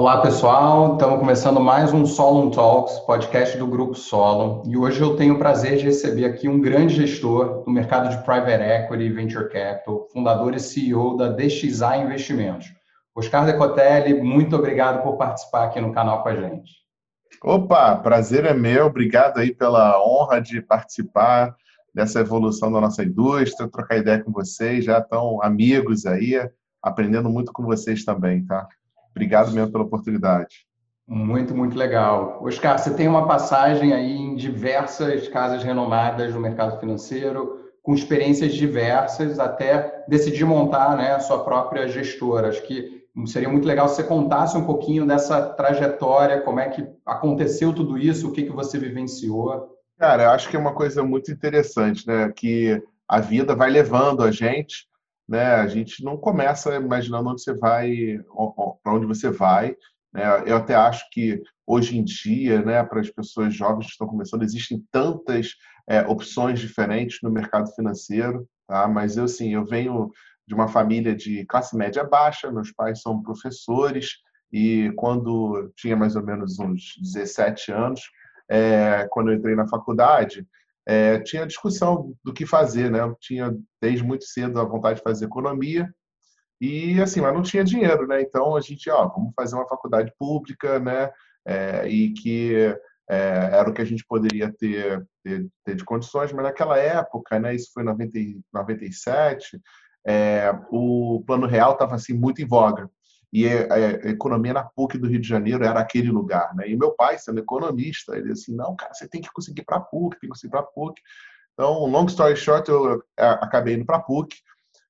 Olá, pessoal. Estamos começando mais um Solon Talks, podcast do Grupo Solon. E hoje eu tenho o prazer de receber aqui um grande gestor do mercado de Private Equity e Venture Capital, fundador e CEO da DXA Investimentos. Oscar Decotelli, muito obrigado por participar aqui no canal com a gente. Opa, prazer é meu. Obrigado aí pela honra de participar dessa evolução da nossa indústria, trocar ideia com vocês. Já estão amigos aí, aprendendo muito com vocês também, tá? Obrigado mesmo pela oportunidade. Muito, muito legal. Oscar, você tem uma passagem aí em diversas casas renomadas no mercado financeiro, com experiências diversas, até decidir montar né, a sua própria gestora. Acho que seria muito legal se você contasse um pouquinho dessa trajetória, como é que aconteceu tudo isso, o que, que você vivenciou. Cara, eu acho que é uma coisa muito interessante, né? Que a vida vai levando a gente né? A gente não começa imaginando onde você vai, para onde você vai. Né? Eu até acho que hoje em dia, né, para as pessoas jovens que estão começando, existem tantas é, opções diferentes no mercado financeiro, tá? Mas eu sim, eu venho de uma família de classe média baixa, meus pais são professores e quando tinha mais ou menos uns 17 anos, é, quando eu entrei na faculdade, é, tinha discussão do que fazer, né? Eu tinha desde muito cedo a vontade de fazer economia e assim, mas não tinha dinheiro, né? Então a gente, ó, vamos fazer uma faculdade pública, né? É, e que é, era o que a gente poderia ter, ter, ter, de condições, mas naquela época, né? Isso foi em 90, 97, é, o plano real estava assim muito em voga e a, economia na PUC do Rio de Janeiro era aquele lugar, né? E meu pai, sendo economista, ele disse assim, não, cara, você tem que conseguir para a PUC, tem que conseguir para a PUC. Então, long story short, eu acabei indo para a PUC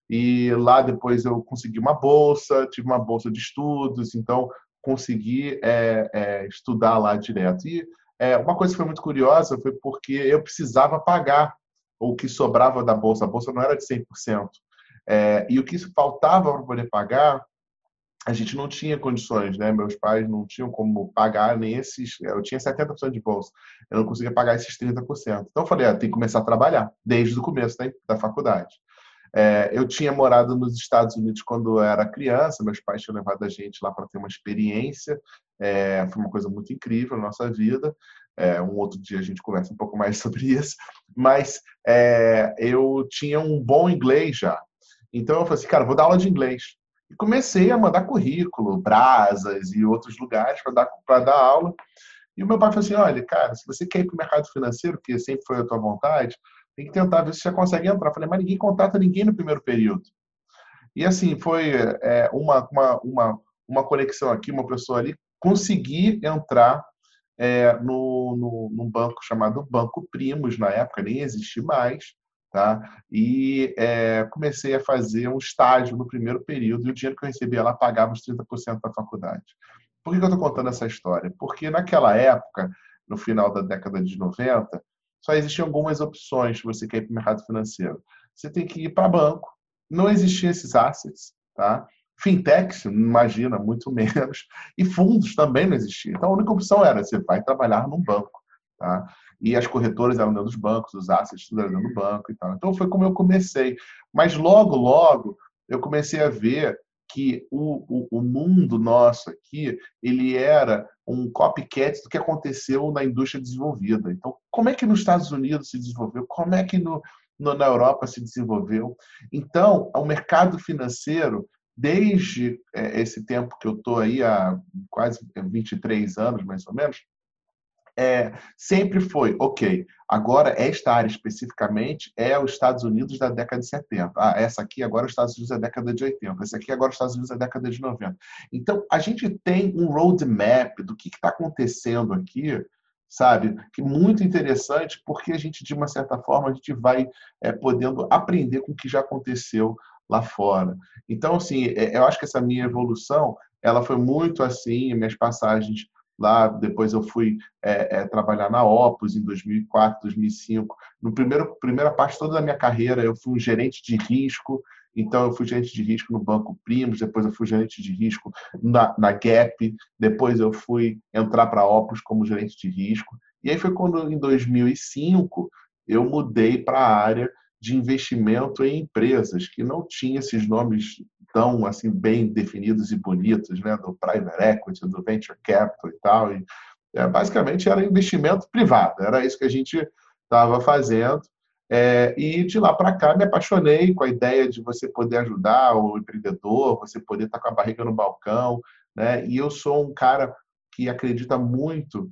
e lá depois eu consegui uma bolsa, tive uma bolsa de estudos, então consegui é, é, estudar lá direto. E é, uma coisa que foi muito curiosa foi porque eu precisava pagar o que sobrava da bolsa. A bolsa não era de 100%. É, e o que faltava para poder pagar a gente não tinha condições, né? Meus pais não tinham como pagar nem esses. Eu tinha 70% de bolsa, eu não conseguia pagar esses 30%. Então eu falei, ah, tem que começar a trabalhar desde o começo da, da faculdade. É, eu tinha morado nos Estados Unidos quando eu era criança, meus pais tinham levado a gente lá para ter uma experiência, é, foi uma coisa muito incrível na nossa vida. É, um outro dia a gente conversa um pouco mais sobre isso, mas eu tinha um bom inglês já. Então eu falei assim, cara, vou dar aula de inglês. E comecei a mandar currículo, brasas e outros lugares para dar, dar aula. E o meu pai falou assim: olha, cara, se você quer ir para o mercado financeiro, que sempre foi a tua vontade, tem que tentar ver se você consegue entrar. Eu falei, mas ninguém contrata ninguém no primeiro período. E assim, foi é, uma, uma, uma, uma conexão aqui, uma pessoa ali, conseguir entrar é, no, no, num banco chamado Banco Primos, na época, nem existe mais, Tá? E é, comecei a fazer um estágio no primeiro período e o dinheiro que eu recebia lá pagava os 30% da faculdade. Por que, eu estou contando essa história? Porque naquela época, no final da década de 90, só existiam algumas opções se você quer ir para o mercado financeiro. Você tem que ir para banco, não existiam esses assets, tá? Fintechs, imagina, muito menos. E fundos também não existiam. Então, a única opção era você vai trabalhar num banco. Tá? E as corretoras eram dentro dos bancos, os assets tudo era dentro do banco e tal. Então foi como eu comecei. Mas logo, logo, eu comecei a ver que o, o, o, mundo nosso aqui ele era um copycat do que aconteceu na indústria desenvolvida. Então, como é que nos Estados Unidos se desenvolveu? Como é que no, no, na Europa se desenvolveu? Então, o mercado financeiro, desde é, esse tempo que eu estou aí, há quase 23 anos, mais ou menos, é, sempre foi, ok, agora esta área especificamente é os Estados Unidos da década de 70. Ah, essa aqui agora é os Estados Unidos da década de 80. Essa aqui agora é os Estados Unidos da década de 90. Então, a gente tem um roadmap do que está acontecendo aqui, sabe? Que muito interessante, porque a gente, de uma certa forma, a gente vai é, podendo aprender com o que já aconteceu lá fora. Então, assim, é, eu acho que essa minha evolução, ela foi muito assim, minhas passagens Lá depois eu fui é, é, trabalhar na Opus em 2004, 2005. No primeiro primeira parte toda da minha carreira eu fui um gerente de risco. Então eu fui gerente de risco no Banco Primos, depois eu fui gerente de risco na, na Gap, depois eu fui entrar para a Opus como gerente de risco. E aí foi quando em 2005 eu mudei para a área de investimento em empresas, que não tinha esses nomes tão assim bem definidos e bonitos, né, do private equity, do venture capital e tal. E, é, basicamente era investimento privado, era isso que a gente estava fazendo. É, e de lá para cá me apaixonei com a ideia de você poder ajudar o empreendedor, você poder estar tá com a barriga no balcão, né? E eu sou um cara que acredita muito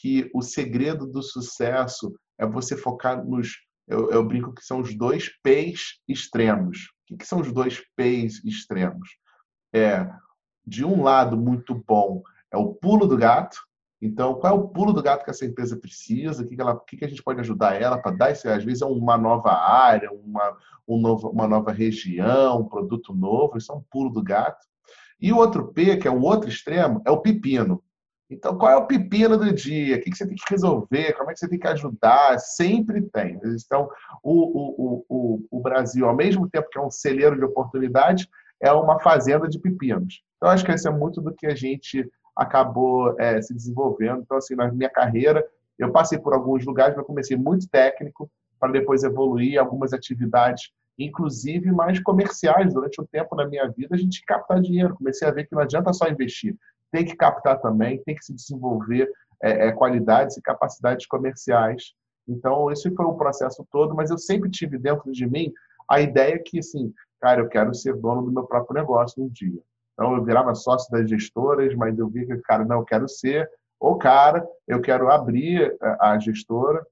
que o segredo do sucesso é você focar nos. Eu, eu brinco que são os dois P's extremos. O que, que são os dois P's extremos? É, de um lado, muito bom, é o pulo do gato. Então, qual é o pulo do gato que essa empresa precisa? O que, que, ela, o que, que a gente pode ajudar ela para dar esse? Às vezes é uma nova área, uma, um novo, uma nova região, um produto novo. Isso é um pulo do gato. E o outro P, que é o outro extremo, é o pepino. Então, qual é o pepino do dia? O que você tem que resolver? Como é que você tem que ajudar? Sempre tem. Então, o, o, o, o Brasil, ao mesmo tempo que é um celeiro de oportunidades, é uma fazenda de pepinos. Então, acho que isso é muito do que a gente acabou é, se desenvolvendo. Então, assim, na minha carreira, eu passei por alguns lugares, mas comecei muito técnico, para depois evoluir algumas atividades, inclusive mais comerciais. Durante um tempo na minha vida, a gente captar dinheiro. Comecei a ver que não adianta só investir tem que captar também, tem que se desenvolver é, é, qualidades e capacidades comerciais. Então, esse foi o processo todo, mas eu sempre tive dentro de mim a ideia que, assim, cara, eu quero ser dono do meu próprio negócio um dia. Então, eu virava sócio das gestoras, mas eu vi que, cara, não, eu quero ser o cara, eu quero abrir a gestora.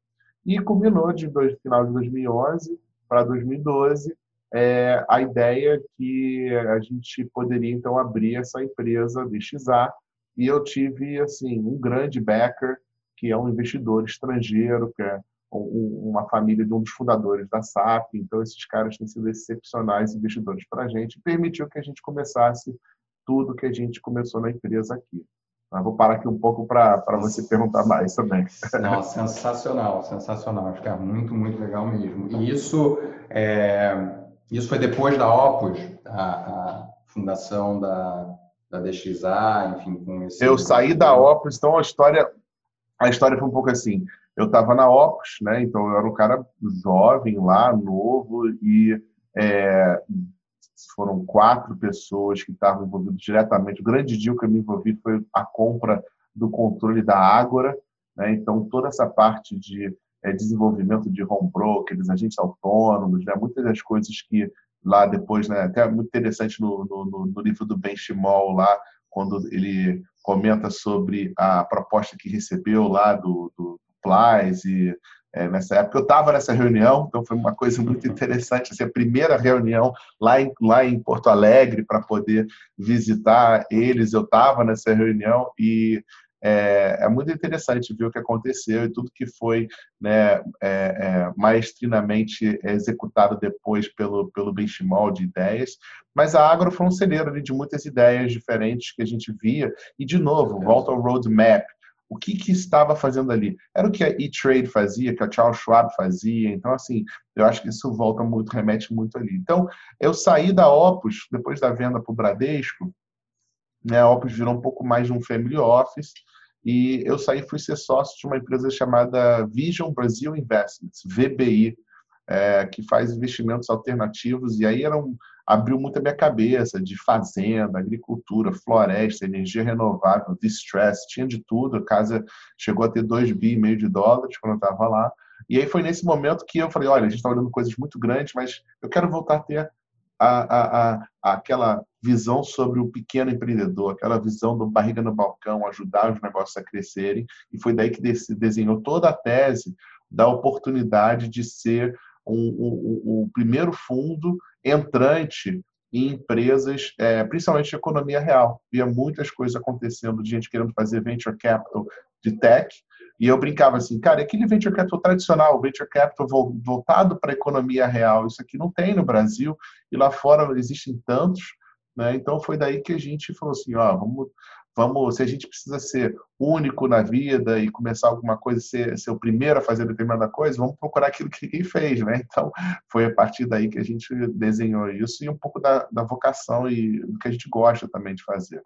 E culminou de dois, final de 2011 para 2012 é, a ideia que a gente poderia então abrir essa empresa DXA e eu tive assim um grande backer que é um investidor estrangeiro que é uma família de um dos fundadores da SAP então esses caras têm sido excepcionais investidores para a gente permitiu que a gente começasse tudo que a gente começou na empresa aqui mas vou parar aqui um pouco para você perguntar mais também. Não, sensacional, sensacional. Acho que é muito, muito legal mesmo. E isso é, isso foi depois da Opus, a, a fundação da, da DXA, enfim, com esse... Eu saí da Opus, então a história, a história foi um pouco assim. Eu estava na Opus, né? Então eu era um cara jovem lá, novo, e é, foram quatro pessoas que estavam envolvidas diretamente. O grande deal que eu me envolvi foi a compra do controle da Ágora, né? Então toda essa parte de é, desenvolvimento de home brokers, agentes autônomos, né? muitas das coisas que lá depois, né? até muito interessante no, no, no livro do Ben Shimol lá, quando ele comenta sobre a proposta que recebeu lá do, do Plais e é, nessa época eu estava nessa reunião, então foi uma coisa muito interessante, assim, a primeira reunião lá em, lá em Porto Alegre para poder visitar eles, eu estava nessa reunião e é, é, muito interessante ver o que aconteceu e tudo que foi né, é, é, maestrinamente executado depois pelo, pelo benchmark de ideias. Mas a Agro foi um celeiro de muitas ideias diferentes que a gente via. E, de novo, volta ao roadmap. O que, que estava fazendo ali? Era o que a E-Trade fazia, que a Charles Schwab fazia. Então, assim, eu acho que isso volta muito, remete muito ali. Então, eu saí da Opus, depois da venda para o Bradesco, né, a Opus virou um pouco mais de um family office, e eu saí fui ser sócio de uma empresa chamada Vision Brasil Investments, VBI, é, que faz investimentos alternativos. E aí era um, abriu muito a minha cabeça de fazenda, agricultura, floresta, energia renovável, distress, tinha de tudo. A casa chegou a ter 2 bi meio de dólares quando eu estava lá. E aí foi nesse momento que eu falei, olha, a gente está olhando coisas muito grandes, mas eu quero voltar a ter a, a, a, aquela visão sobre o pequeno empreendedor, aquela visão do barriga no balcão, ajudar os negócios a crescerem. E foi daí que desenhou toda a tese da oportunidade de ser o um, um, primeiro fundo entrante em empresas, é, principalmente de economia real. Via muitas coisas acontecendo, de gente querendo fazer venture capital de tech, e eu brincava assim, cara, aquele venture capital tradicional, venture capital voltado para a economia real, isso aqui não tem no Brasil e lá fora existem tantos, né? Então foi daí que a gente falou assim, ó, vamos, vamos, se a gente precisa ser único na vida e começar alguma coisa, ser, ser o primeiro a fazer determinada coisa, vamos procurar aquilo que ninguém fez, né? Então foi a partir daí que a gente desenhou isso e um pouco da, da vocação e do que a gente gosta também de fazer.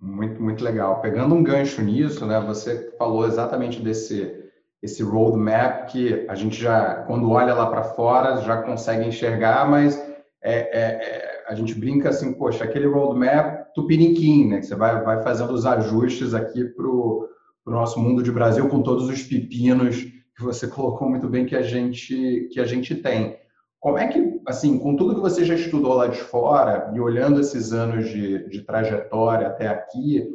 Muito, muito legal. Pegando um gancho nisso, né? Você falou exatamente desse esse roadmap que a gente já, quando olha lá para fora, já consegue enxergar, mas é, é, é, a gente brinca assim, poxa, aquele roadmap tupiniquim, né? Que você vai, vai fazendo os ajustes aqui para o nosso mundo de Brasil com todos os pepinos que você colocou muito bem que a gente, que a gente tem. Como é que, assim, com tudo que você já estudou lá de fora e olhando esses anos de, de trajetória até aqui,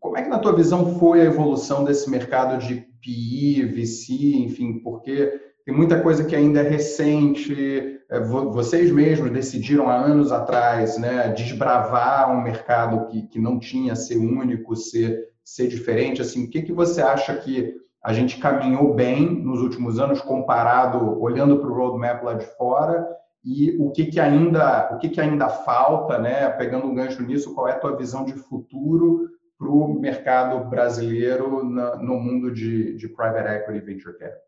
como é que, na tua visão, foi a evolução desse mercado de PI, VC, enfim, porque tem muita coisa que ainda é recente, é, vocês mesmos decidiram há anos atrás né, desbravar um mercado que, que não tinha ser único, ser, ser diferente. Assim, o que, que você acha que a gente caminhou bem nos últimos anos comparado, olhando para o roadmap lá de fora, e o que, que ainda o que, que ainda falta, né? Pegando um gancho nisso, qual é a tua visão de futuro para o mercado brasileiro no mundo de, de private equity venture capital?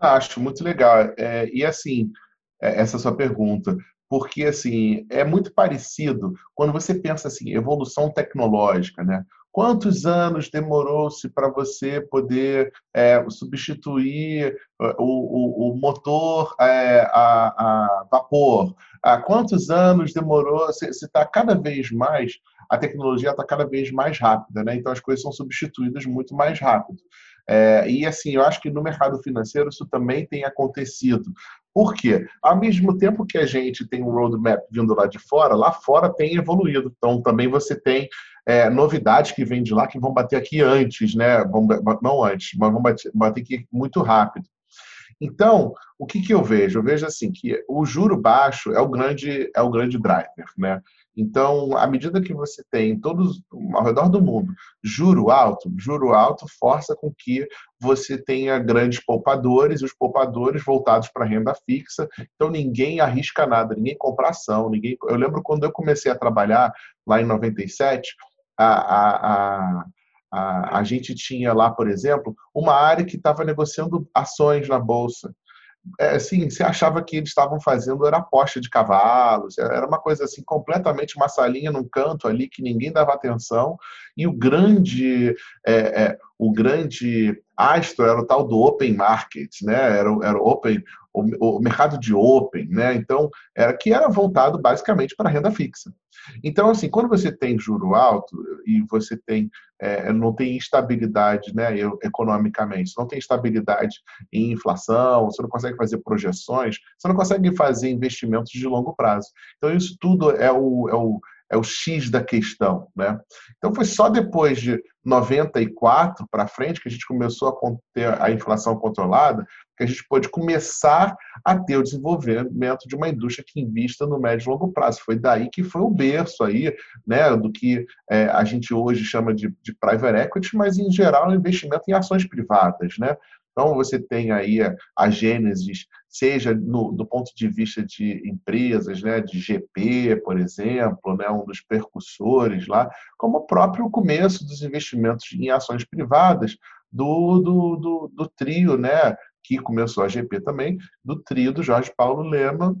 Acho muito legal. É, e assim, é, essa sua pergunta, porque assim é muito parecido quando você pensa assim evolução tecnológica, né? Quantos anos demorou-se para você poder é, substituir uh, o, o, o motor é, a, a, vapor? Há quantos anos demorou? Se está cada vez mais, a tecnologia está cada vez mais rápida, né? então as coisas são substituídas muito mais rápido. É, e assim, eu acho que no mercado financeiro isso também tem acontecido. Por quê? Ao mesmo tempo que a gente tem um roadmap vindo lá de fora, lá fora tem evoluído. Então também você tem é, novidades que vêm de lá que vão bater aqui antes, né? Vão, não antes, mas vão bater, bater aqui muito rápido. Então, o que, que eu vejo? Eu vejo assim que o juro baixo é o grande é o grande driver, né? Então, à medida que você tem todos ao redor do mundo juro alto, juro alto força com que você tenha grandes poupadores, os poupadores voltados para renda fixa. Então, ninguém arrisca nada, ninguém compra ação, ninguém. Eu lembro quando eu comecei a trabalhar lá em 97, a, a, a a, a, gente tinha lá, por exemplo, uma área que estava negociando ações na bolsa. É, assim, você achava que eles estavam fazendo era aposta de cavalos, era uma coisa assim completamente uma salinha num canto ali que ninguém dava atenção e o grande é, é, o grande astro era o tal do open market, né? Era, era o open o, o mercado de open, né? Então era que era voltado basicamente para renda fixa. Então, assim, quando você tem juro alto e você tem é, não tem estabilidade né, economicamente, não tem estabilidade em inflação, você não consegue fazer projeções, você não consegue fazer investimentos de longo prazo. Então, isso tudo é o, é o, é o X da questão. Né? Então, foi só depois de 94 para frente que a gente começou a ter a inflação controlada, que a gente pode começar a ter o desenvolvimento de uma indústria que invista no médio e longo prazo. Foi daí que foi o berço aí, né, do que é, a gente hoje chama de, de private equity, mas em geral é um investimento em ações privadas, né? Então, você tem aí a Gênesis, seja no, do ponto de vista de empresas, né, de GP, por exemplo, né, um dos percussores lá, como o próprio começo dos investimentos em ações privadas do, do, do, do trio, né, que começou a GP também, do trio do Jorge Paulo Lema,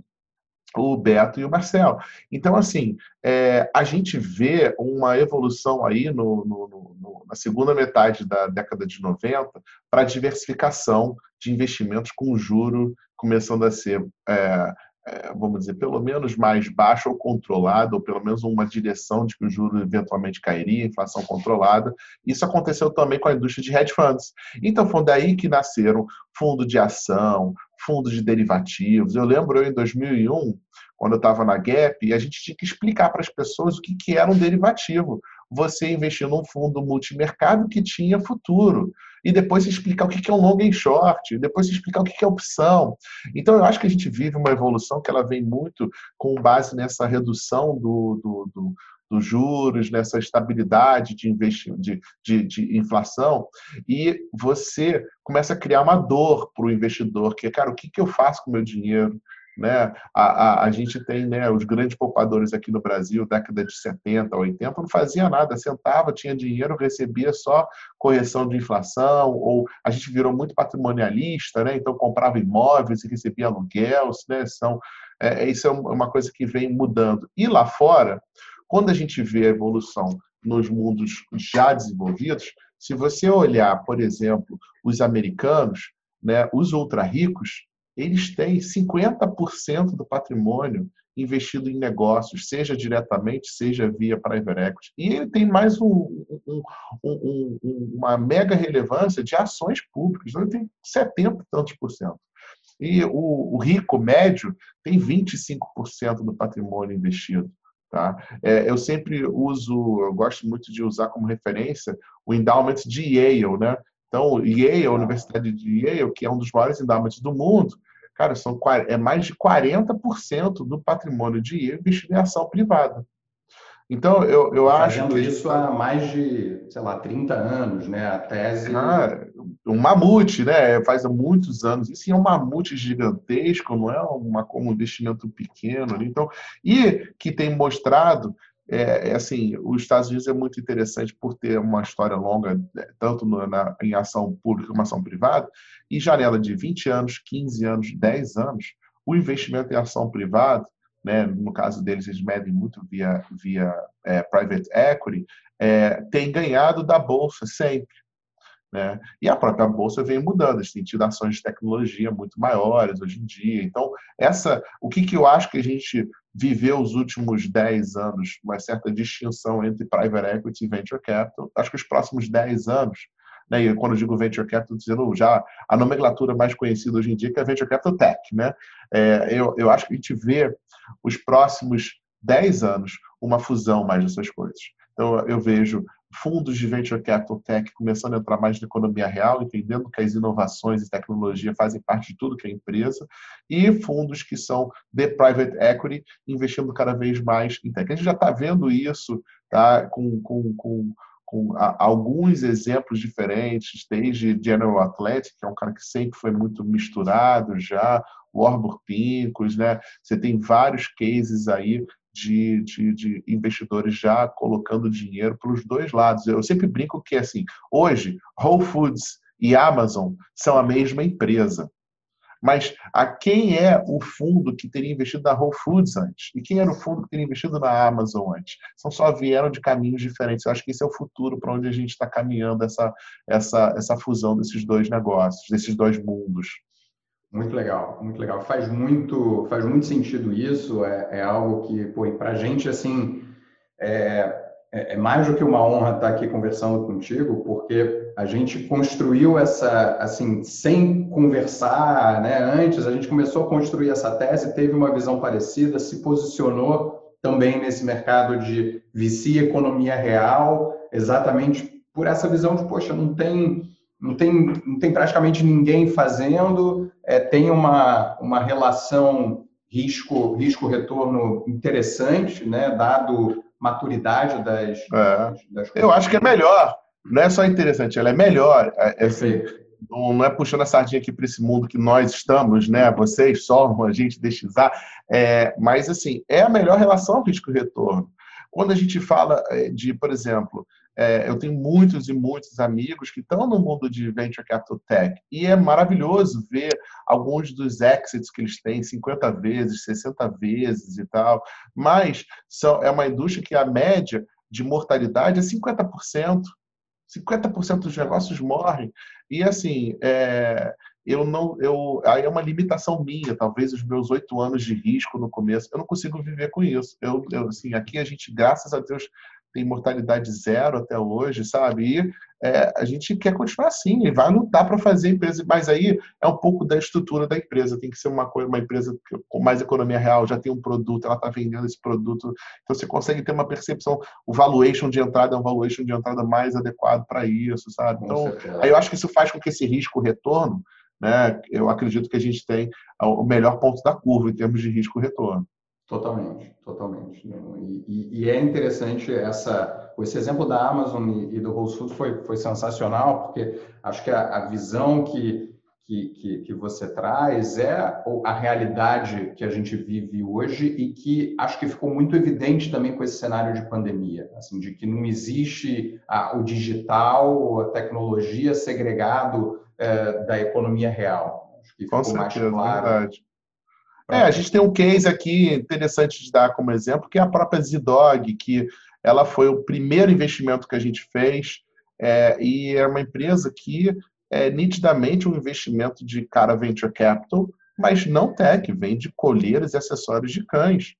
o Beto e o Marcel. Então, assim, é, a gente vê uma evolução aí no, no, no, na segunda metade da década de 90 para diversificação de investimentos com juro começando a ser é, vamos dizer, pelo menos mais baixo ou controlado, ou pelo menos uma direção de que o juro eventualmente cairia, inflação controlada. Isso aconteceu também com a indústria de hedge funds. Então, foi daí que nasceram fundo de ação, fundos de derivativos. Eu lembro eu em 2001, quando eu estava na Gap, e a gente tinha que explicar para as pessoas o que, que era um derivativo. Você investir num fundo multimercado que tinha futuro e depois explicar o que é um long and short, depois explicar o que é opção. Então, eu acho que a gente vive uma evolução que ela vem muito com base nessa redução do, do, do dos juros, nessa estabilidade de, de, de, de, inflação, e você começa a criar uma dor para o investidor, que é, cara, o que, que eu faço com o meu dinheiro? Né? A, a, a gente tem né, os grandes poupadores aqui no Brasil, década de 70, 80, não fazia nada, sentava, tinha dinheiro, recebia só correção de inflação, ou a gente virou muito patrimonialista, né? então comprava imóveis e recebia aluguel, né? São, é, isso é uma coisa que vem mudando. E lá fora, quando a gente vê a evolução nos mundos já desenvolvidos, se você olhar, por exemplo, os americanos, né, os ultra ricos, eles têm 50% do patrimônio investido em negócios, seja diretamente, seja via private equity. E ele tem mais um, um, um, uma mega relevância de ações públicas, então ele tem 70 e tantos por cento. E o, o rico médio tem 25% do patrimônio investido. Tá? É, eu sempre uso, eu gosto muito de usar como referência o endowment de Yale, né? Então, Yale, a Universidade de Yale, que é um dos maiores endowments do mundo, cara, são, é mais de 40% do patrimônio de Yale investido em ação privada. Então, eu, eu acho. Fazendo isso há mais de, sei lá, 30 anos, né? A tese. Ah, um mamute, né? Faz muitos anos. Isso é um mamute gigantesco, não é uma, um investimento pequeno. Então, e que tem mostrado. É, é, assim, os Estados Unidos é muito interessante por ter uma história longa, é, tanto no, na, em ação pública como ação privada, e janela de 20 anos, 15 anos, 10 anos, o investimento em ação privada né, no caso deles, eles medem muito via, via é, private equity, é, tem ganhado da bolsa sempre. Né? E a própria bolsa vem mudando, tem tido ações de tecnologia muito maiores hoje em dia. Então, essa, o que, que eu acho que a gente viveu os últimos 10 anos, uma certa distinção entre private equity e venture capital, acho que os próximos 10 anos né? E quando eu digo venture capital, dizendo já a nomenclatura mais conhecida hoje em dia que é venture capital tech, né? É, eu, eu acho que a gente vê os próximos 10 anos uma fusão mais dessas coisas. Então eu vejo fundos de venture capital tech começando a entrar mais na economia real, entendendo que as inovações e tecnologia fazem parte de tudo que é empresa, e fundos que são de private equity investindo cada vez mais em tech. A gente já está vendo isso tá, com, com, com com alguns exemplos diferentes, desde General Athletic, que é um cara que sempre foi muito misturado já, Warburg Pincus, né? Você tem vários cases aí de, de, de, investidores já colocando dinheiro para os dois lados. Eu sempre brinco que, assim, hoje, Whole Foods e Amazon são a mesma empresa. Mas a quem é o fundo que teria investido na Whole Foods antes? E quem era o fundo que teria investido na Amazon antes? São só vieram de caminhos diferentes. Eu acho que esse é o futuro para onde a gente está caminhando essa, essa, essa fusão desses dois negócios, desses dois mundos. Muito legal, muito legal. Faz muito, faz muito sentido isso. É, é algo que, para a gente, assim, é, é, é, mais do que uma honra estar aqui conversando contigo, porque a gente construiu essa, assim, sem conversar, né? Antes, a gente começou a construir essa tese, teve uma visão parecida, se posicionou também nesse mercado de VC, economia real, exatamente por essa visão de, poxa, não tem, não tem, não tem praticamente ninguém fazendo, é, tem uma, uma relação risco, risco-retorno interessante, né? Dado maturidade das, é. das Eu acho que é melhor. Não é só interessante, ela é melhor. É, é assim, não é puxando a sardinha aqui para esse mundo que nós estamos, né? Vocês, só a gente, DXA. É, mas, assim, é a melhor relação risco-retorno. Quando a gente fala é, de, por exemplo, é, eu tenho muitos e muitos amigos que estão no mundo de venture capital tech e é maravilhoso ver alguns dos exits que eles têm 50 vezes, 60 vezes e tal, mas são, é uma indústria que a média de mortalidade é 50%. 50% dos negócios morrem. E assim, é, eu não, eu, aí é uma limitação minha, talvez os meus oito anos de risco no começo, eu não consigo viver com isso. Eu, eu, assim, aqui a gente, graças a Deus, tem mortalidade zero até hoje, sabe? E é, a gente quer continuar assim, e vai lutar para fazer a empresa, mas aí é um pouco da estrutura da empresa, tem que ser uma, coisa, uma empresa com mais economia real, já tem um produto, ela está vendendo esse produto, então você consegue ter uma percepção, o valuation de entrada é um valuation de entrada mais adequado para isso, sabe? Então, aí eu acho que isso faz com que esse risco-retorno, né, eu acredito que a gente tem o melhor ponto da curva em termos de risco-retorno. Totalmente, totalmente. E, e, e, é interessante essa, esse exemplo da Amazon e, do Whole Foods foi, foi sensacional, porque acho que a, a visão que, que, que, você traz é a realidade que a gente vive hoje e que acho que ficou muito evidente também com esse cenário de pandemia, assim, de que não existe a, o digital, a tecnologia segregado é, da economia real. Acho que ficou com certeza, mais claro. Verdade. É, a gente tem um case aqui interessante de dar como exemplo, que é a própria Zidog, que ela foi o primeiro investimento que a gente fez é, e é uma empresa que é nitidamente um investimento de cara venture capital, mas não tech, vende colheiras e acessórios de cães.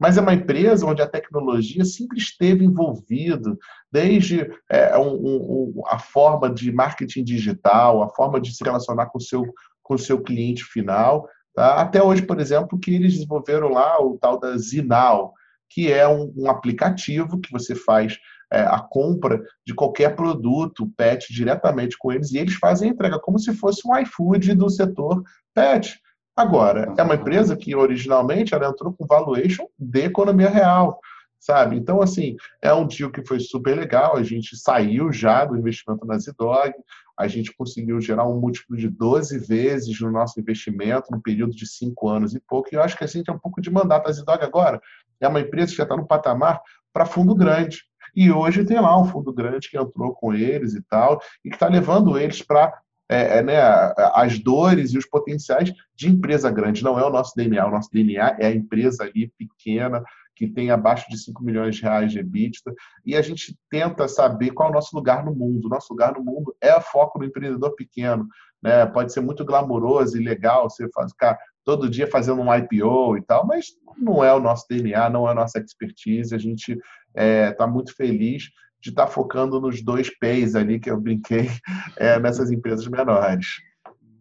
mas é uma empresa onde a tecnologia sempre esteve envolvida, desde é, um, um, a forma de marketing digital, a forma de se relacionar com o seu, com o seu cliente final, tá? até hoje, por exemplo, que eles desenvolveram lá o tal da Zinal, que é um, um aplicativo que você faz é, a compra de qualquer produto pet diretamente com eles e eles fazem a entrega como se fosse um iFood do setor pet. Agora, é uma empresa que originalmente ela entrou com valuation de economia real, sabe? Então, assim, é um deal que foi super legal. A gente saiu já do investimento na Zidog, a gente conseguiu gerar um múltiplo de 12 vezes no nosso investimento no período de cinco anos e pouco. E eu acho que a gente é um pouco de mandato. A Zidog agora é uma empresa que já está no patamar para fundo grande. E hoje tem lá um fundo grande que entrou com eles e tal, e que está levando eles para é, é, né, as dores e os potenciais de empresa grande. Não é o nosso DNA. O nosso DNA é a empresa ali pequena, que tem abaixo de 5 milhões de reais de EBITDA, e a gente tenta saber qual é o nosso lugar no mundo. O nosso lugar no mundo é o foco do empreendedor pequeno. Né? Pode ser muito glamouroso e legal você ficar todo dia fazendo um IPO e tal, mas não é o nosso DNA, não é a nossa expertise. A gente está é, tá muito feliz de estar tá focando nos dois P's ali que eu brinquei é, nessas empresas menores.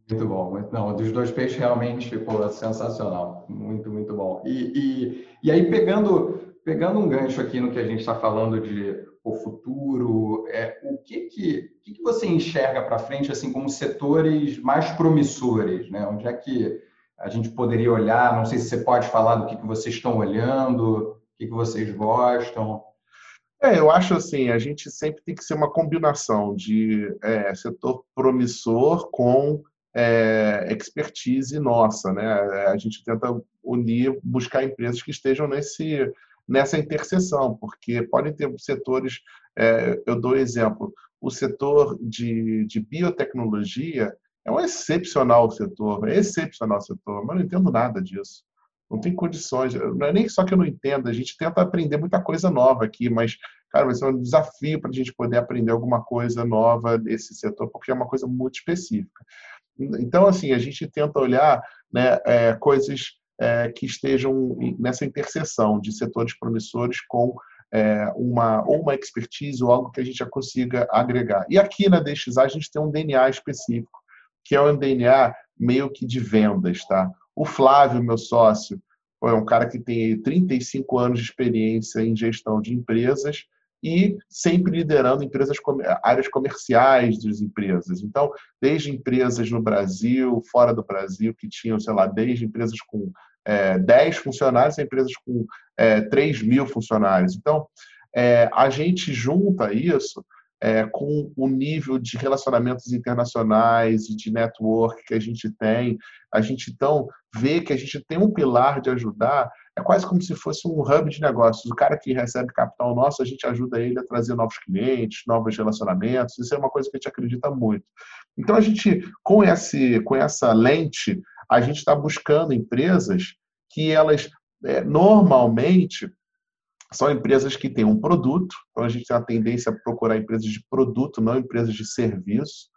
Muito bom. Não, dos dois P's realmente ficou sensacional. Muito, muito bom. E, e, e aí, pegando, pegando um gancho aqui no que a gente está falando de o futuro, é, o que, que, que, que você enxerga para frente assim como setores mais promissores? Né? Onde é que a gente poderia olhar? Não sei se você pode falar do que, que vocês estão olhando, o que, que vocês gostam. É, eu acho assim, a gente sempre tem que ser uma combinação de é, setor promissor com é, expertise nossa, né? A gente tenta unir, buscar empresas que estejam nesse nessa interseção, porque podem ter setores, é, eu dou exemplo, o setor de, de biotecnologia é um excepcional setor, é excepcional setor, mas não entendo nada disso. Não tem condições. Não é nem só que eu não entendo, a gente tenta aprender muita coisa nova aqui, mas, cara, vai ser um desafio para a gente poder aprender alguma coisa nova desse setor, porque é uma coisa muito específica. Então, assim, a gente tenta olhar né, é, coisas é, que estejam nessa interseção de setores promissores com é, uma ou uma expertise ou algo que a gente já consiga agregar. E aqui na DXA a gente tem um DNA específico, que é um DNA meio que de vendas, tá? O Flávio, meu sócio, é um cara que tem 35 anos de experiência em gestão de empresas e sempre liderando empresas áreas comerciais das empresas. Então, desde empresas no Brasil, fora do Brasil, que tinham, sei lá, desde empresas com é, 10 funcionários a empresas com é, 3 mil funcionários. Então, é, a gente junta isso é, com o nível de relacionamentos internacionais e de network que a gente tem, a gente então vê que a gente tem um pilar de ajudar, é quase como se fosse um hub de negócios. O cara que recebe capital nosso, a gente ajuda ele a trazer novos clientes, novos relacionamentos, isso é uma coisa que a gente acredita muito. Então, a gente, com, esse, com essa lente, a gente está buscando empresas que elas, é, normalmente, são empresas que têm um produto, então a gente tem a tendência a procurar empresas de produto, não empresas de serviço,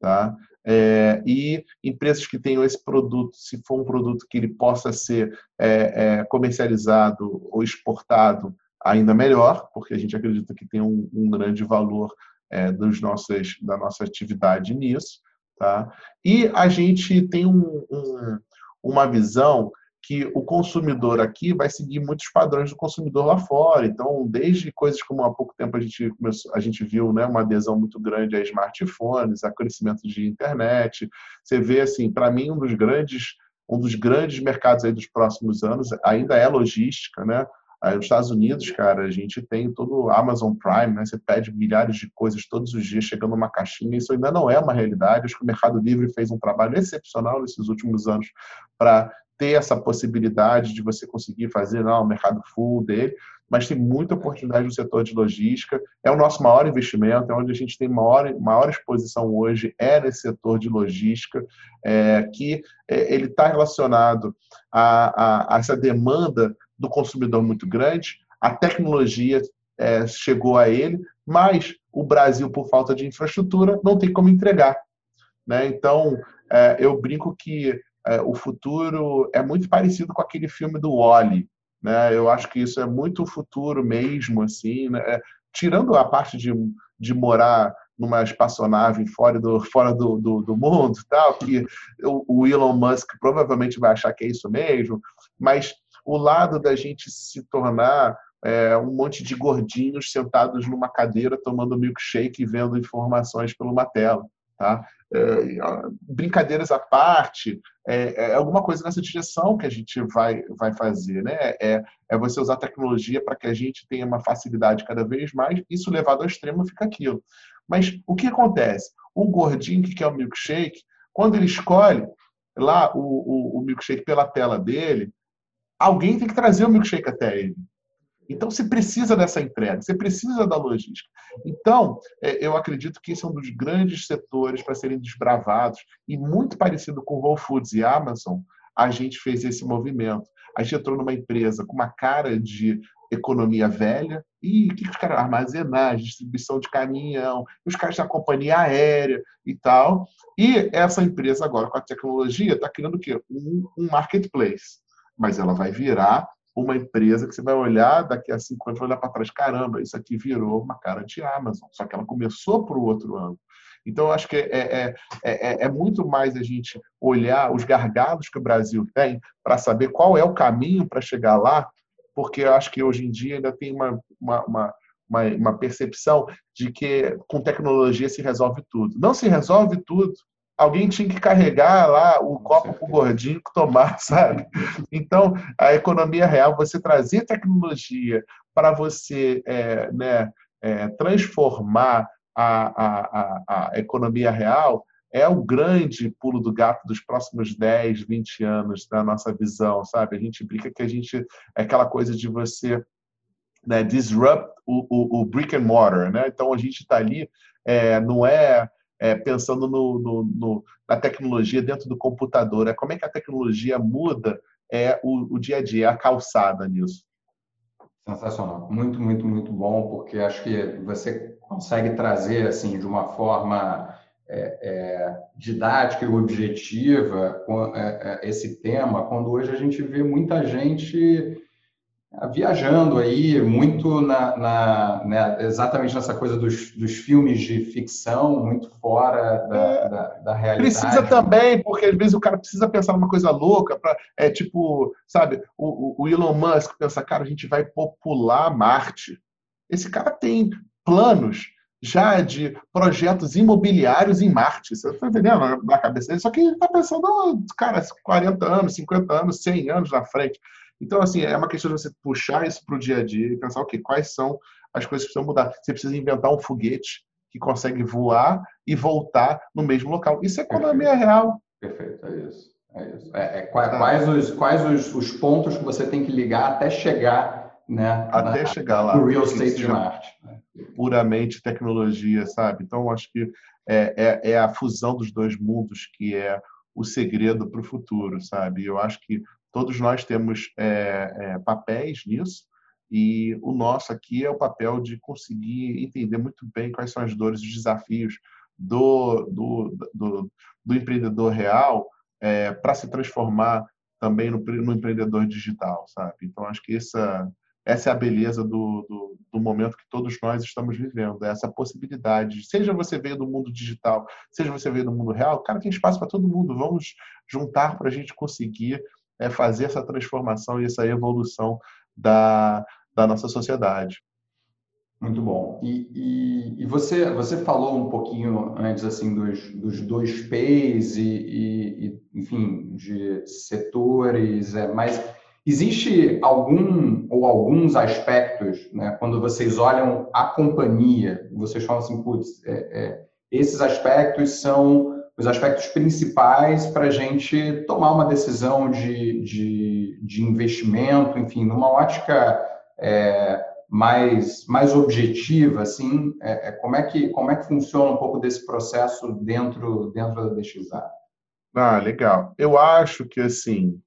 tá? É, e empresas que tenham esse produto, se for um produto que ele possa ser é, é, comercializado ou exportado, ainda melhor, porque a gente acredita que tem um, um grande valor é, dos nossas, da nossa atividade nisso, tá? E a gente tem um, um, uma visão que o consumidor aqui vai seguir muitos padrões do consumidor lá fora. Então, desde coisas como há pouco tempo a gente, começou, a gente viu né, uma adesão muito grande a smartphones, a crescimento de internet. Você vê, assim, para mim, um dos grandes um dos grandes mercados aí dos próximos anos ainda é logística, né? Aí nos Estados Unidos, cara, a gente tem todo o Amazon Prime, né? Você pede milhares de coisas todos os dias chegando numa caixinha. Isso ainda não é uma realidade. Acho que o Mercado Livre fez um trabalho excepcional nesses últimos anos para ter essa possibilidade de você conseguir fazer não, o mercado full dele, mas tem muita oportunidade no setor de logística. É o nosso maior investimento, é onde a gente tem maior, maior exposição hoje, é nesse setor de logística, é, que é, ele está relacionado a, a, a, essa demanda do consumidor muito grande, a tecnologia é, chegou a ele, mas o Brasil, por falta de infraestrutura, não tem como entregar. Né? Então, é, eu brinco que o futuro é muito parecido com aquele filme do Wally, Né? Eu acho que isso é muito futuro mesmo, assim, né? É, tirando a parte de, de morar numa espaçonave fora do, fora do, do, do mundo, tal, que o, o Elon Musk provavelmente vai achar que é isso mesmo, mas o lado da gente se tornar é, um monte de gordinhos sentados numa cadeira tomando milkshake e vendo informações por uma tela. Tá? É, brincadeiras à parte, é, é, alguma coisa nessa direção que a gente vai, vai fazer. Né? É, é você usar tecnologia para que a gente tenha uma facilidade cada vez mais, isso levado ao extremo fica aquilo. Mas o que acontece? O gordinho que quer o milkshake, quando ele escolhe lá o, o, o milkshake pela tela dele, alguém tem que trazer o milkshake até ele. Então, você precisa dessa entrega, você precisa da logística. Então, é, eu acredito que esse é um dos grandes setores para serem desbravados, e muito parecido com Whole Foods e Amazon, a gente fez esse movimento. A gente entrou numa empresa com uma cara de economia velha, e o que os caras armazenagem, distribuição de caminhão, os caras da companhia aérea e tal. E essa empresa agora, com a tecnologia, está criando o quê? Um, um marketplace. Mas ela vai virar uma empresa que você vai olhar daqui a cinco anos, vai olhar para trás, caramba, isso aqui virou uma cara de Amazon, só que ela começou para o outro ano. Então, eu acho que é, é, é, é, muito mais a gente olhar os gargalos que o Brasil tem para saber qual é o caminho para chegar lá, porque eu acho que hoje em dia ainda tem uma, uma, uma, uma percepção de que com tecnologia se resolve tudo. Não se resolve tudo, alguém tinha que carregar lá o copo para o gordinho tomar, sabe? Então, a economia real, você trazer tecnologia para você é, né, é, transformar a, a, a, a, economia real é o grande pulo do gato dos próximos 10, 20 anos da nossa visão, sabe? A gente brinca que a gente é aquela coisa de você né, disrupt o, o, o brick and mortar, né? Então, a gente está ali, é, não é é, pensando no, no, no, na tecnologia dentro do computador. É como é que a tecnologia muda é, o, o dia a dia, a calçada nisso. Sensacional, muito, muito, muito bom, porque acho que você consegue trazer assim de uma forma é, é, didática e objetiva é, é, esse tema, quando hoje a gente vê muita gente viajando aí muito na, na né, exatamente nessa coisa dos, dos filmes de ficção, muito fora da, é, da, da, realidade. Precisa também, porque às vezes o cara precisa pensar numa coisa louca, pra, é tipo, sabe, o, o Elon Musk pensa, cara, a gente vai popular Marte. Esse cara tem planos já de projetos imobiliários em Marte. Você está entendendo na cabeça dele? Só que ele está pensando, cara, 40 anos, 50 anos, 100 anos na frente. Então, assim, é uma questão de você puxar isso para o dia a dia e pensar, ok, quais são as coisas que precisam mudar. Você precisa inventar um foguete que consegue voar e voltar no mesmo local. Isso é economia Perfeito. real. Perfeito, é isso. É isso. É, é, quais, os, quais os, os pontos que você tem que ligar até chegar né, até na, chegar lá. O real estate de Marte. Puramente tecnologia, sabe? Então, acho que é, é, é, a fusão dos dois mundos que é o segredo para o futuro, sabe? Eu acho que Todos nós temos é, é, papéis nisso, e o nosso aqui é o papel de conseguir entender muito bem quais são as dores e os desafios do, do, do, do empreendedor real é, para se transformar também no, no, empreendedor digital, sabe? Então, acho que essa, essa é a beleza do, do, do, momento que todos nós estamos vivendo, é essa possibilidade. Seja você veio do mundo digital, seja você veio do mundo real, cara, tem espaço para todo mundo. Vamos juntar para a gente conseguir é fazer essa transformação e essa evolução da, da nossa sociedade. Muito bom. E, e, e, você, você falou um pouquinho antes assim dos, dos dois P's e, e, enfim, de setores, é, mas existe algum ou alguns aspectos, né, quando vocês olham a companhia, vocês falam assim, putz, é, é, esses aspectos são os aspectos principais para a gente tomar uma decisão de, de, de investimento, enfim, numa ótica é, mais, mais objetiva, assim, é, é, como, é que, como é que funciona um pouco desse processo dentro, dentro da DXA? Ah, legal. Eu acho que, assim,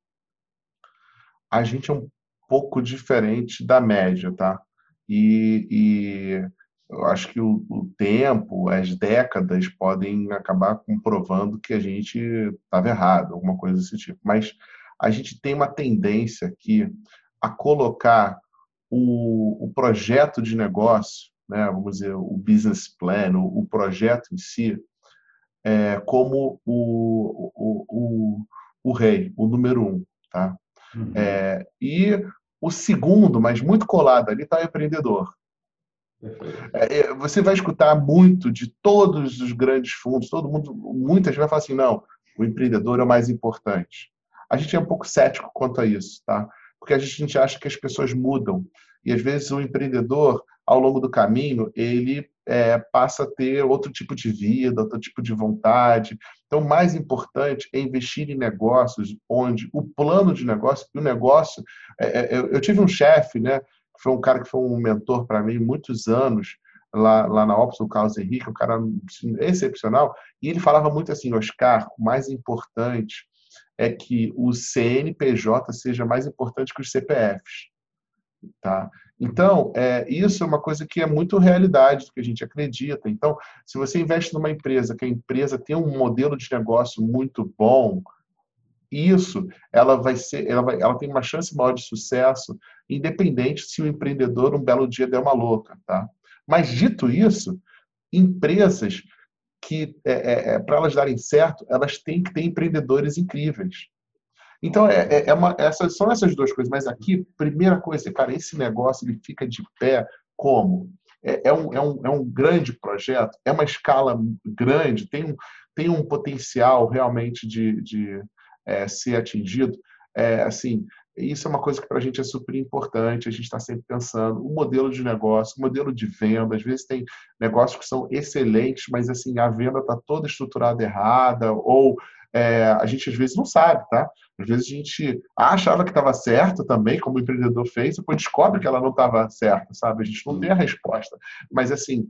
a gente é um pouco diferente da média, tá? E, e eu acho que o, o, tempo, as décadas podem acabar comprovando que a gente estava errado, alguma coisa desse tipo. Mas a gente tem uma tendência aqui a colocar o, o projeto de negócio, né, vamos dizer, o business plan, o, o projeto em si, é, como o, o, rei, o número um. Tá? Uhum. É, e o segundo, mas muito colado ali, está o empreendedor. É, é, você vai escutar muito de todos os grandes fundos, todo mundo, muita gente vai falar assim, não, o empreendedor é o mais importante. A gente é um pouco cético quanto a isso, tá? Porque a gente acha que as pessoas mudam e às vezes o empreendedor, ao longo do caminho, ele é, passa a ter outro tipo de vida, outro tipo de vontade. Então, o mais importante é investir em negócios onde o plano de negócio, o negócio. É, é, eu tive um chefe, né? Foi um cara que foi um mentor para mim muitos anos lá, lá na Ops, o Carlos Henrique, um cara excepcional, e ele falava muito assim, Oscar, o mais importante é que o CNPJ seja mais importante que os CPFs. Tá? Então, é, isso é uma coisa que é muito realidade do que a gente acredita. Então, se você investe numa empresa, que a empresa tem um modelo de negócio muito bom, isso ela vai ser, ela, vai, ela tem uma chance maior de sucesso, independente se o empreendedor um belo dia der uma louca, tá? Mas dito isso, empresas que é, é, é para elas darem certo, elas têm que ter empreendedores incríveis. Então, é, é, é uma, essas, são essas duas coisas. Mas aqui, primeira coisa, cara, esse negócio ele fica de pé como? É, é, um, é, um, é um grande projeto, é uma escala grande, tem um, tem um potencial realmente de, de é, ser atingido. É, assim, isso é uma coisa que para a gente é super importante, a gente está sempre pensando o modelo de negócio, o modelo de venda, às vezes tem negócios que são excelentes, mas assim, a venda está toda estruturada errada, ou é, a gente às vezes não sabe, tá? Às vezes a gente achava que estava certo também, como o empreendedor fez, depois descobre que ela não estava certa, sabe? A gente não tem a resposta. Mas assim,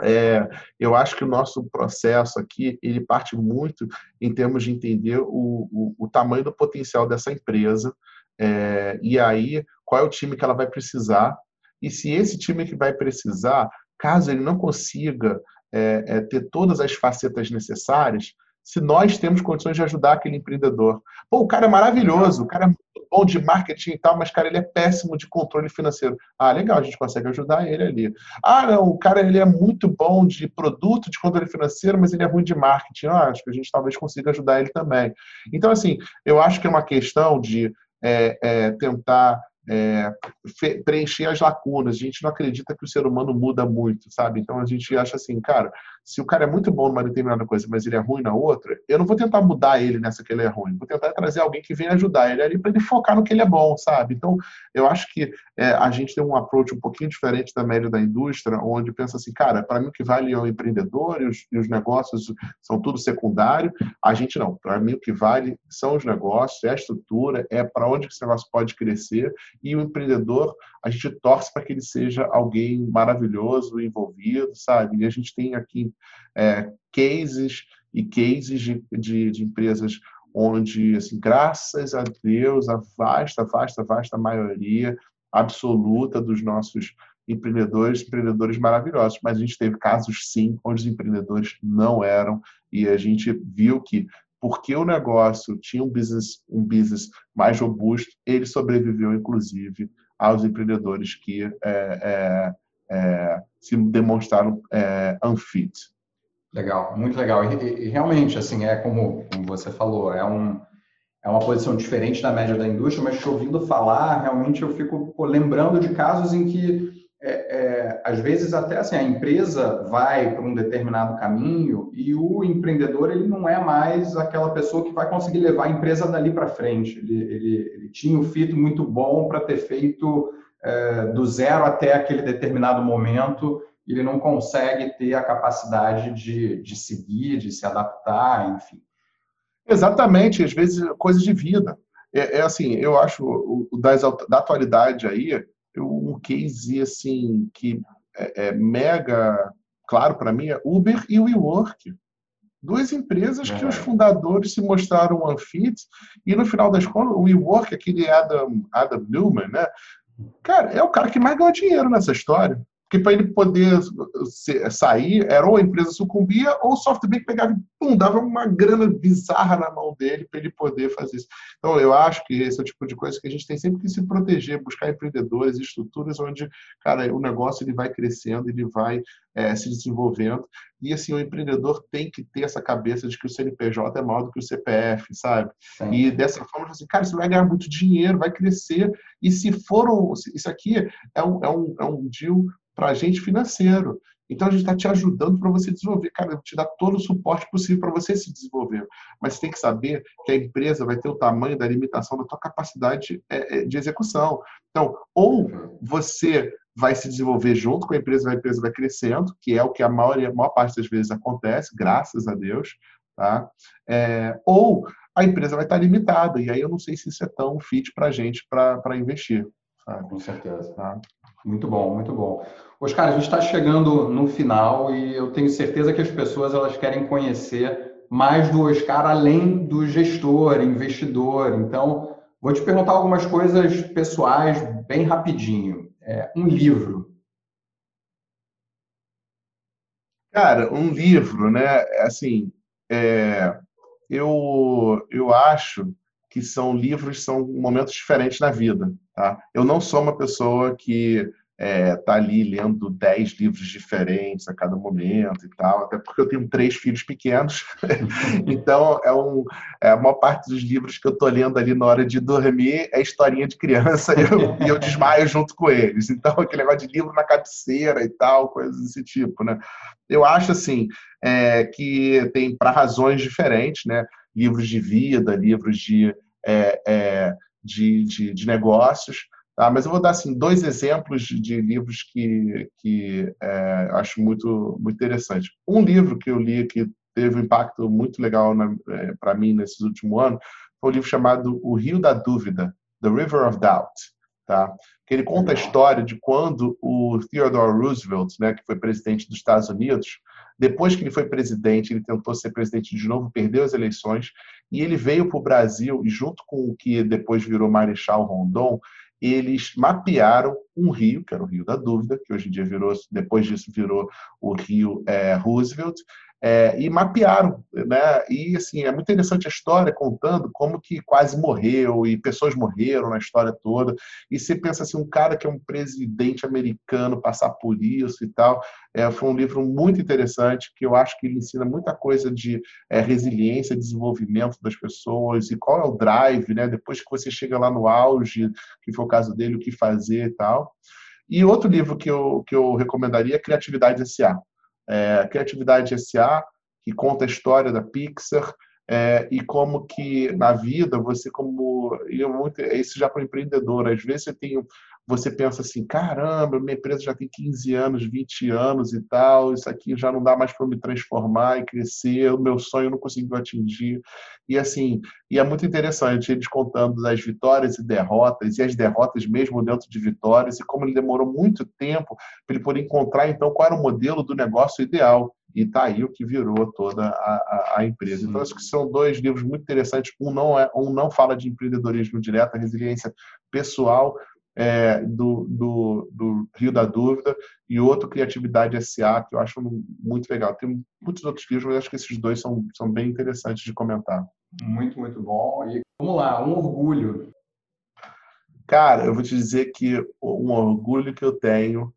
é, eu acho que o nosso processo aqui ele parte muito em termos de entender o, o, o tamanho do potencial dessa empresa é, e aí qual é o time que ela vai precisar e se esse time que vai precisar, caso ele não consiga é, é ter todas as facetas necessárias, se nós temos condições de ajudar aquele empreendedor. Pô, o cara é maravilhoso, o cara é bom de marketing e tal, mas, cara, ele é péssimo de controle financeiro. Ah, legal, a gente consegue ajudar ele ali. Ah, não, o cara ele é muito bom de produto, de controle financeiro, mas ele é ruim de marketing. Ah, acho que a gente talvez consiga ajudar ele também. Então, assim, eu acho que é uma questão de é, é, tentar é, preencher as lacunas. A gente não acredita que o ser humano muda muito, sabe? Então a gente acha assim, cara, se o cara é muito bom numa determinada coisa, mas ele é ruim na outra, eu não vou tentar mudar ele nessa que ele é ruim. Vou tentar trazer alguém que venha ajudar ele ali para ele focar no que ele é bom, sabe? Então eu acho que é, a gente tem um approach um pouquinho diferente da média da indústria, onde pensa assim, cara, para mim o que vale é o empreendedor e os, e os negócios são tudo secundário. A gente não. Para mim o que vale são os negócios, é a estrutura, é para onde esse negócio pode crescer e o empreendedor, a gente torce para que ele seja alguém maravilhoso, envolvido, sabe? E a gente tem aqui é, cases e cases de, de, de empresas onde, assim, graças a Deus, a vasta, vasta, vasta maioria absoluta dos nossos empreendedores, empreendedores maravilhosos, mas a gente teve casos sim onde os empreendedores não eram. E a gente viu que porque o negócio tinha um business, um business mais robusto, ele sobreviveu, inclusive, aos empreendedores que é, é, é, se demonstraram é, unfit. Legal, muito legal. E, e, realmente, assim, é como, como você falou, é, um, é uma posição diferente da média da indústria, mas te ouvindo falar, realmente eu fico pô, lembrando de casos em que é, é, às vezes até assim a empresa vai para um determinado caminho e o empreendedor ele não é mais aquela pessoa que vai conseguir levar a empresa dali para frente. Ele, ele, ele, tinha um fito muito bom para ter feito é, do zero até aquele determinado momento. Ele não consegue ter a capacidade de, de seguir, de se adaptar, enfim. Exatamente, às vezes coisas de vida. É, é assim, eu acho o, das, da atualidade aí um case assim que é, é mega claro para mim é Uber e WeWork. Duas empresas é. que os fundadores se mostraram unfit e no final das contas o WeWork, aquele Adam, Adam Newman, né? Cara, é o cara que mais ganhou dinheiro nessa história. Porque para ele poder sair, era ou a empresa sucumbia, ou o SoftBank pegava e pum, dava uma grana bizarra na mão dele para ele poder fazer isso. Então, eu acho que esse é o tipo de coisa que a gente tem sempre que se proteger, buscar empreendedores, estruturas onde, cara, o negócio ele vai crescendo, ele vai é, se desenvolvendo. E, assim, o empreendedor tem que ter essa cabeça de que o CNPJ é maior do que o CPF, sabe? Sim. E dessa forma, assim, cara, você vai ganhar muito dinheiro, vai crescer. E se for um, isso aqui é um, é um, é um deal para agente financeiro. Então, a gente está te ajudando para você desenvolver. Cara, te dá todo o suporte possível para você se desenvolver. Mas você tem que saber que a empresa vai ter o tamanho da limitação da tua capacidade é, é, de execução. Então, ou você vai se desenvolver junto com a empresa, a empresa vai crescendo, que é o que a maior, a maior parte das vezes acontece, graças a Deus. Tá? É, ou a empresa vai estar limitada, e aí eu não sei se isso é tão fit para a gente para investir. Sabe? Com certeza. Tá? Muito bom, muito bom. Oscar, a gente está chegando no final e eu tenho certeza que as pessoas elas querem conhecer mais do Oscar além do gestor, investidor. Então, vou te perguntar algumas coisas pessoais bem rapidinho. É, um livro. Cara, um livro, né? Assim, é, eu, eu acho que são livros, são momentos diferentes na vida. Tá? Eu não sou uma pessoa que está é, tá ali lendo dez livros diferentes a cada momento e tal, até porque eu tenho três filhos pequenos, então é, um, é a maior parte dos livros que eu estou lendo ali na hora de dormir é historinha de criança e eu, e eu desmaio junto com eles. Então, aquele negócio de livro na cabeceira e tal, coisas desse tipo, né? Eu acho assim é, que tem para razões diferentes, né? Livros de vida, livros de é, é, de, de, de, negócios. Tá? Mas eu vou dar assim, dois exemplos de livros que, que é, acho muito, muito interessante. Um livro que eu li que teve um impacto muito legal é, para mim nesses últimos anos foi um livro chamado O Rio da Dúvida, The River of Doubt. Tá? Que ele conta a história de quando o Theodore Roosevelt, né, que foi presidente dos Estados Unidos, depois que ele foi presidente, ele tentou ser presidente de novo, perdeu as eleições, e ele veio para o Brasil, e junto com o que depois virou Marechal Rondon, eles mapearam um rio, que era o Rio da Dúvida, que hoje em dia virou, depois disso virou o Rio é, Roosevelt, é, e mapearam, né? E assim é muito interessante a história contando como que quase morreu e pessoas morreram na história toda. E você pensa assim, um cara que é um presidente americano passar por isso e tal, é, foi um livro muito interessante que eu acho que ele ensina muita coisa de é, resiliência, desenvolvimento das pessoas e qual é o drive, né? Depois que você chega lá no auge, que foi o caso dele, o que fazer e tal. E outro livro que eu, que eu recomendaria é Criatividade S.A é, Criatividade S.A., que conta a história da Pixar, é, e como que na vida você como e muito isso já para o empreendedor às vezes você tem você pensa assim, caramba, minha empresa já tem 15 anos, 20 anos e tal, isso aqui já não dá mais para me transformar e crescer, o meu sonho não conseguiu atingir. E assim, e é muito interessante eles contando das vitórias e derrotas, e as derrotas mesmo dentro de vitórias, e como ele demorou muito tempo para ele poder encontrar então qual era o modelo do negócio ideal. E tá aí o que virou toda a, a, a empresa. Então, Sim. Então, acho que são dois livros muito interessantes. Um não, é, um não fala de empreendedorismo direto, a resiliência pessoal, é, do, do, do, Rio da Dúvida e outro Criatividade SA, que eu acho muito legal. Tem muitos outros livros, mas acho que esses dois são, são bem interessantes de comentar. Muito, muito bom. E vamos lá, um orgulho. Cara, eu vou te dizer que um orgulho que eu tenho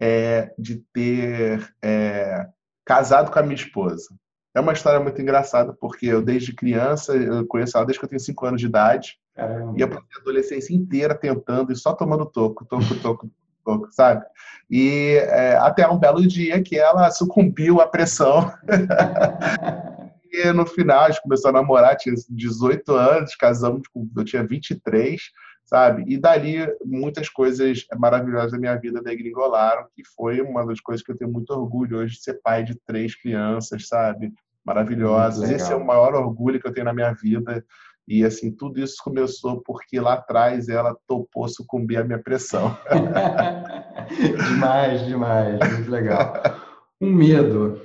é de ter é, casado com a minha esposa. É uma história muito engraçada, porque eu, desde criança, eu conheço ela desde que eu tenho 5 anos de idade. Caramba. E eu passei a adolescência inteira tentando e só tomando toco, toco, toco, toco, sabe? E é, até um belo dia que ela sucumbiu à pressão. e no final, a gente começou a namorar, tinha 18 anos, casamos, eu tinha 23, sabe? E dali muitas coisas maravilhosas da minha vida degringolaram, que foi uma das coisas que eu tenho muito orgulho hoje de ser pai de três crianças, sabe? Maravilhosas. Esse é o maior orgulho que eu tenho na minha vida. E assim, tudo isso começou porque lá atrás ela topou sucumbir à minha pressão. demais, demais, muito legal. Um medo.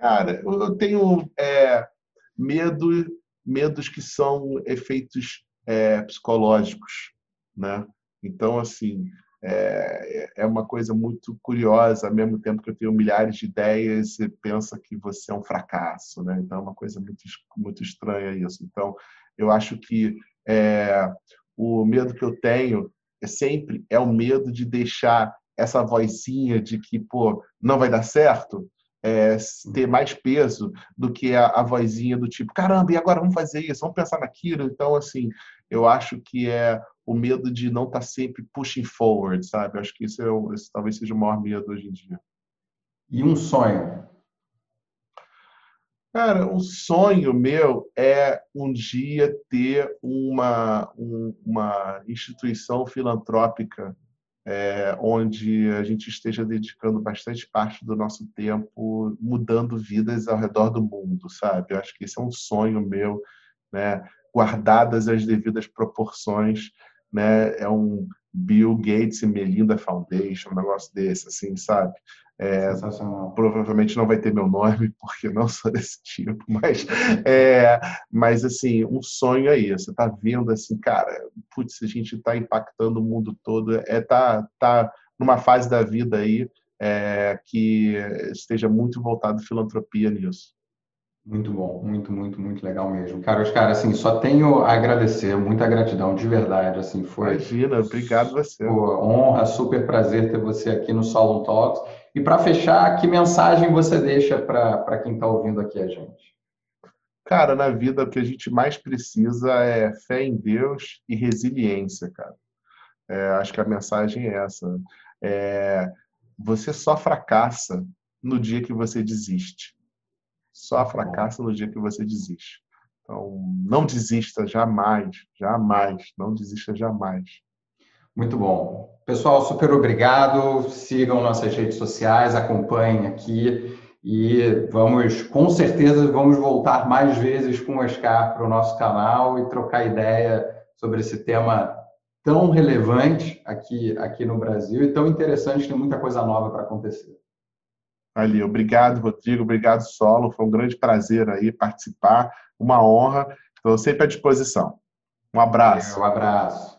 Cara, eu tenho é, medo, medos que são efeitos é, psicológicos, né? Então, assim, é, é uma coisa muito curiosa, ao mesmo tempo que eu tenho milhares de ideias, você pensa que você é um fracasso, né? Então é uma coisa muito, muito estranha isso. Então, eu acho que é, o medo que eu tenho é sempre é o medo de deixar essa vozinha de que, pô, não vai dar certo, é, ter mais peso do que a, a vozinha do tipo, caramba, e agora vamos fazer isso, vamos pensar naquilo. Então, assim, eu acho que é o medo de não estar tá sempre pushing forward, sabe? Eu acho que isso, é esse talvez seja o maior medo hoje em dia. E um sonho? Cara, um sonho meu é um dia ter uma, um, uma instituição filantrópica é, onde a gente esteja dedicando bastante parte do nosso tempo mudando vidas ao redor do mundo, sabe? Eu acho que esse é um sonho meu, né? Guardadas as devidas proporções, né? É um Bill Gates e Melinda Foundation, um negócio desse, assim, sabe? É, provavelmente não vai ter meu nome, porque não sou desse tipo, mas, é, mas assim, um sonho aí, você tá vendo assim, cara, putz, a gente está impactando o mundo todo, é tá, tá numa fase da vida aí é, que esteja muito voltado filantropia nisso. Muito bom, muito, muito, muito legal mesmo. Cara, Oscar, assim, só tenho a agradecer, muita gratidão, de verdade, assim, foi... Imagina, obrigado você. Honra, super prazer ter você aqui no Solon Talks. E para fechar, que mensagem você deixa para quem está ouvindo aqui a gente? Cara, na vida o que a gente mais precisa é fé em Deus e resiliência, cara. É, acho que a mensagem é essa. É, você só fracassa no dia que você desiste. Só fracassa no dia que você desiste. Então, não desista jamais, jamais, não desista jamais. Muito bom. Pessoal, super obrigado. Sigam nossas redes sociais, acompanhem aqui e vamos, com certeza, vamos voltar mais vezes com o Oscar para o nosso canal e trocar ideia sobre esse tema tão relevante aqui, aqui no Brasil e tão interessante, tem muita coisa nova para acontecer. Ali, obrigado, Rodrigo, obrigado, Solo. Foi um grande prazer aí participar, uma honra. Estou sempre à disposição. Um abraço. Um abraço.